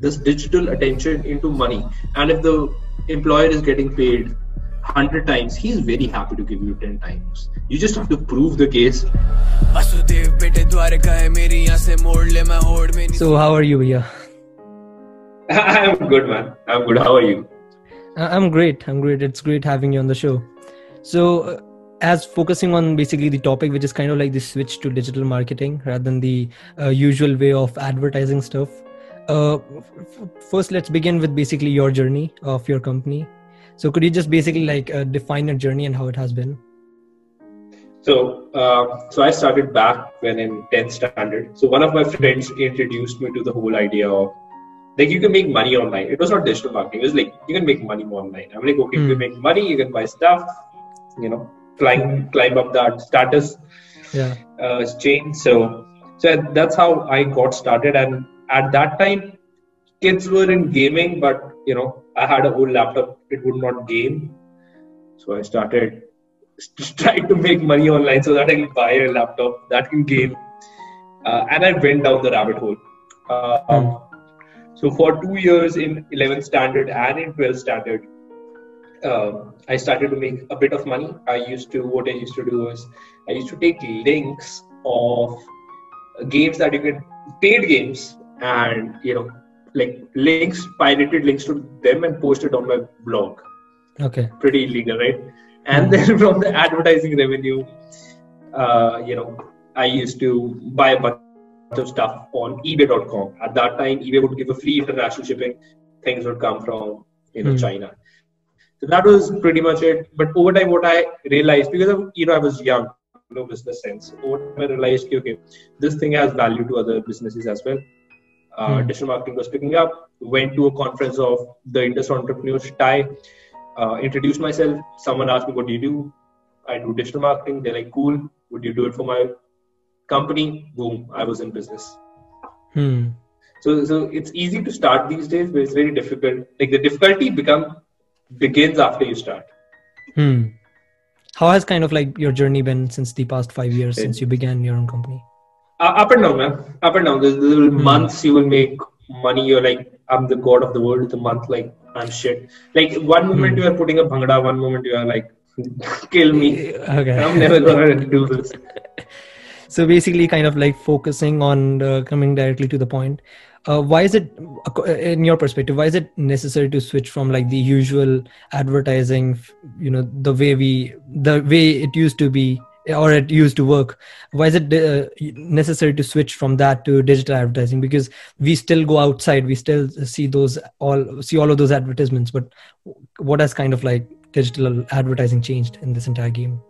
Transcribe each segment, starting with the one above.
this digital attention into money. And if the employer is getting paid 100 times he's very happy to give you 10 times. You just have to prove the case. So how are you yeah i'm good man. I'm good. How are you? Uh, i'm great. I'm great. It's great having you on the show. So uh, as focusing on basically the topic which is kind of like the switch to digital marketing rather than the uh, usual way of advertising stuff uh, first let's begin with basically your journey of your company so could you just basically like uh, define your journey and how it has been so uh, so i started back when in 10th standard so one of my friends introduced me to the whole idea of like you can make money online it was not digital marketing it was like you can make money online i'm like okay mm. you can make money you can buy stuff you know climb climb up that status yeah. uh, chain. So so that's how I got started. And at that time, kids were in gaming, but you know I had a whole laptop. It would not game, so I started trying to make money online so that I can buy a laptop that can game. Uh, and I went down the rabbit hole. Uh, um, so for two years in 11th standard and in 12th standard, uh, I started to make a bit of money. I used to what I used to do is I used to take links of games that you can paid games and you know like links pirated links to them and posted on my blog. Okay. Pretty illegal, right? And mm then from the advertising revenue, uh, you know, I used to buy a bunch of stuff on eBay.com. At that time, eBay would give a free international shipping. Things would come from you know mm China so that was pretty much it. But over time, what I realized because of, you know I was young, no business sense. Over time, I realized, okay, this thing has value to other businesses as well. Uh, hmm. Digital marketing was picking up. Went to a conference of the Indus entrepreneurs TIE. Uh, introduced myself. Someone asked me, "What do you do?" I do digital marketing. They're like, "Cool. Would you do it for my company?" Boom. I was in business. Hmm. So, so it's easy to start these days, but it's very difficult. Like the difficulty become begins after you start. Hmm. How has kind of like your journey been since the past five years it, since you began your own company? Uh, up and down, man. Up and down. There's, there's hmm. months you will make money. You're like, I'm the god of the world. The month, like, I'm shit. Like one moment hmm. you are putting a bhangra, one moment you are like, kill me. Okay. I'm never gonna do this. so basically, kind of like focusing on uh, coming directly to the point uh, why is it in your perspective why is it necessary to switch from like the usual advertising you know the way we the way it used to be or it used to work? Why is it uh, necessary to switch from that to digital advertising? Because we still go outside we still see those all see all of those advertisements but what has kind of like digital advertising changed in this entire game?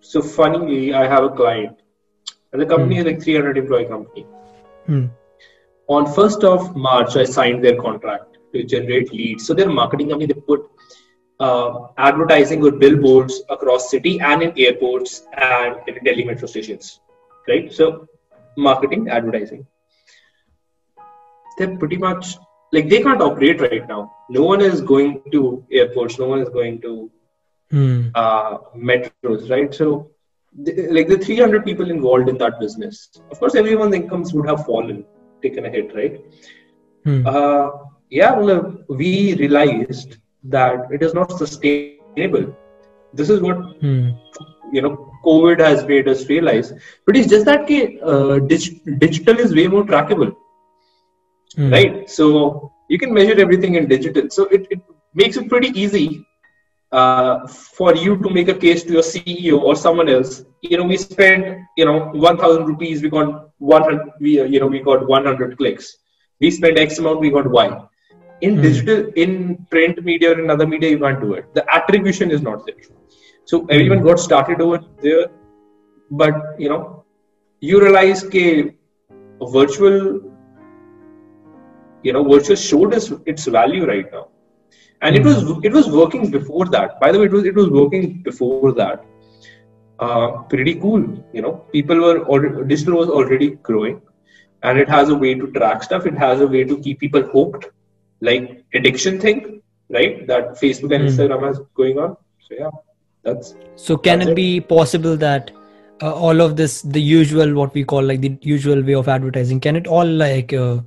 So funnily i have a client. And the company hmm. is like 300 employee company. Hmm. On 1st of March, I signed their contract to generate leads. So their marketing company, they put uh, advertising with billboards across city and in airports and in Delhi metro stations, right? So marketing, advertising. They're pretty much like they can't operate right now. No one is going to airports. No one is going to hmm. uh, metros, right? So like the 300 people involved in that business, of course, everyone's incomes would have fallen taken a hit, right? Hmm. Uh, yeah, well, we realized that it is not sustainable. This is what hmm. you know COVID has made us realize. But it's just that uh, dig- digital is way more trackable, hmm. right? So you can measure everything in digital. So it, it makes it pretty easy uh, for you to make a case to your CEO or someone else. You know, we spent you know 1,000 rupees, we got 100. We uh, you know we got 100 clicks. We spent X amount, we got Y. In mm. digital, in print media or in other media, you can't do it. The attribution is not there. So everyone mm. got started over there, but you know, you realize that virtual, you know, virtual showed us its value right now and it was it was working before that by the way it was it was working before that uh, pretty cool you know people were already, digital was already growing and it has a way to track stuff it has a way to keep people hooked like addiction thing right? That facebook and mm. instagram is going on. So yeah that's so can that's it, it, be possible that uh, all of this the usual what we call like the usual way of advertising can it all like uh,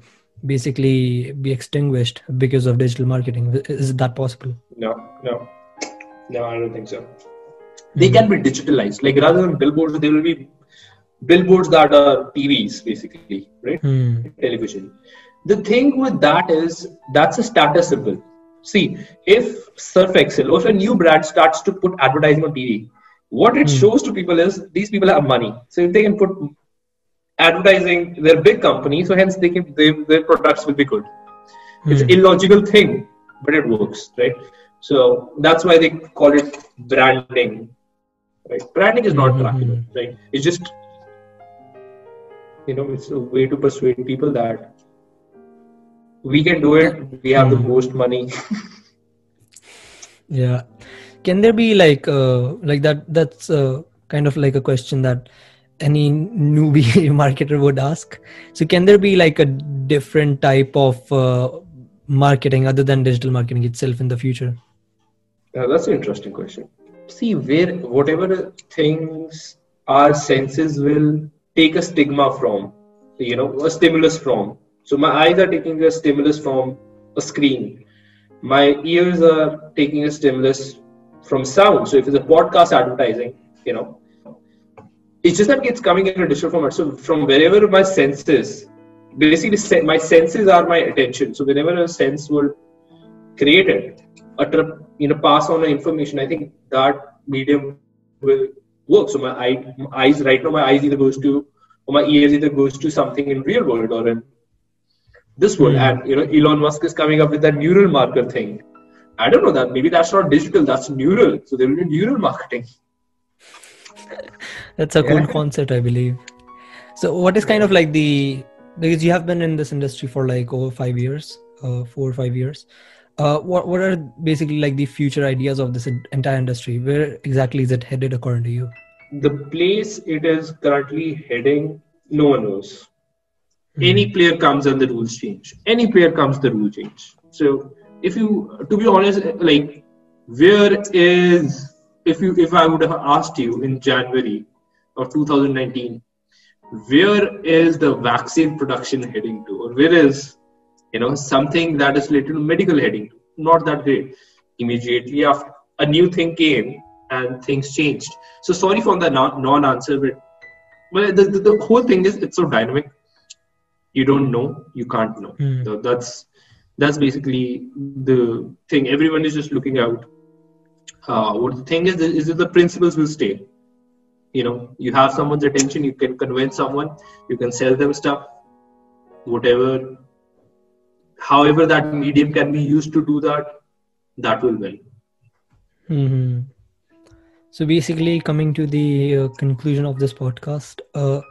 basically be extinguished because of digital marketing? Is that possible? No no. No i don't think so. They can be digitalized. Like rather than billboards there will be billboards that are tvs basically right? Hmm. television the thing with that is that's a status symbol see if surf excel or if a new brand starts to put advertising on tv what it Hmm. shows to people is these people have money so if they can put advertising they're a big company so hence they can they, their products will be good it's Hmm. an illogical thing but it works right so that's why they call it branding right branding is not Mhm. trackable right it's just you know it's a way to persuade people that we can do it we have the Mhm. most money yeah can there be like uh like that that's uh, kind of like a question that any newbie marketer would ask so can there be like a different type of uh, marketing other than digital marketing itself in the future Uh, that's an interesting question. See, where whatever things our senses will take a stigma from, you know, a stimulus from. So my eyes are taking a stimulus from a screen. My ears are taking a stimulus from sound. So if it's a podcast advertising, you know, it's just that it's coming in a digital format. So from wherever my senses, basically my senses are my attention. So whenever a sense will create it, utter, you know, pass on the information, I think that medium will work. So my, eye, my eyes right now, my eyes either goes to, or my ears either goes to something in real world or in this world. Hmm. And you know, Elon Musk is coming up with that neural marker thing. I don't know that. Maybe that's not digital. That's neural. So there will be neural marketing. that's a cool concept i believe so what is kind of like the because you have been in this industry for like over five years uh, four or five years uh, what, what are basically like the future ideas of this entire industry where exactly is it headed according to you The place it is currently heading, no one knows. Any hmm. player comes and the rules change. Any player comes, the rule change. So if you, to be honest, eh, like where is if you if I would have asked you in January of 2019, where is the vaccine production heading to, or where is you know something that is related to medical heading to? Not that great. Immediately after a new thing came and things changed. So sorry for the non- non-answer, but well, the, the, the whole thing is it's so dynamic. You don't know, you can't know. Hmm. So that's that's basically the thing. Everyone is just looking out. Uh, what the thing is is that the principles will stay. You know, you have someone's attention. You can convince someone. You can sell them stuff. Whatever, however that medium can be used to do that, that will win. hmm So basically, coming to the uh, conclusion of this podcast, uh,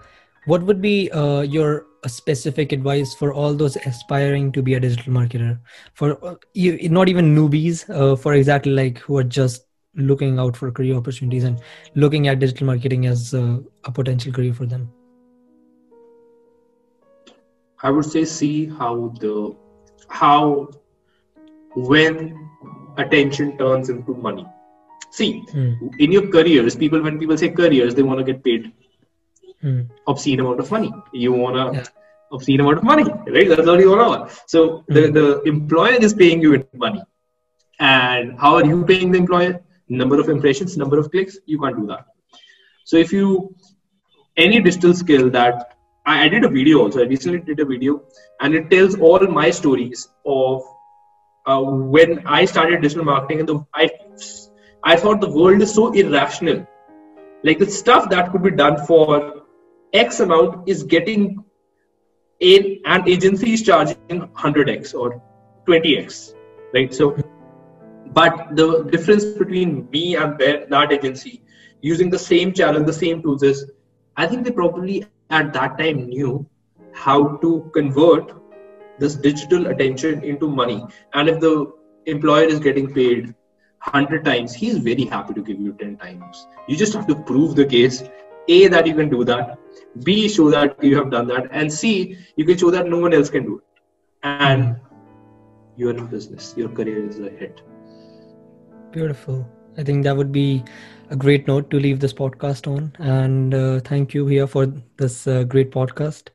what would be uh, your uh, specific advice for all those aspiring to be a digital marketer? For uh, you, not even newbies, uh, for exactly like who are just looking out for career opportunities and looking at digital marketing as uh, a potential career for them. I would say see how the how when attention turns into money. See, Hmm. in your careers, people when people say careers, they want to get paid Hmm. obscene amount of money. You want a Yeah. obscene amount of money, right? That's all you want. So the, Mhm. the employer is paying you in money. And how are you paying the employer? Number of impressions, number of clicks. You can't do that. So if you any digital skill that I, I did a video also. I recently did a video, and it tells all my stories of uh, when I started digital marketing, and the I I thought the world is so irrational. Like the stuff that could be done for X amount is getting in an agency is charging 100x or 20x, right? So, but the difference between me and that agency using the same channel, the same tools is, I think they probably at that time knew how to convert this digital attention into money. And if the employer is getting paid 100 times, he's very happy to give you 10 times. You just have to prove the case A, that you can do that, B, show that you have done that, and C, you can show that no one else can do it. And you're in business, your career is a hit. Beautiful. I think that would be a great note to leave this podcast on. And uh, thank you here for this uh, great podcast.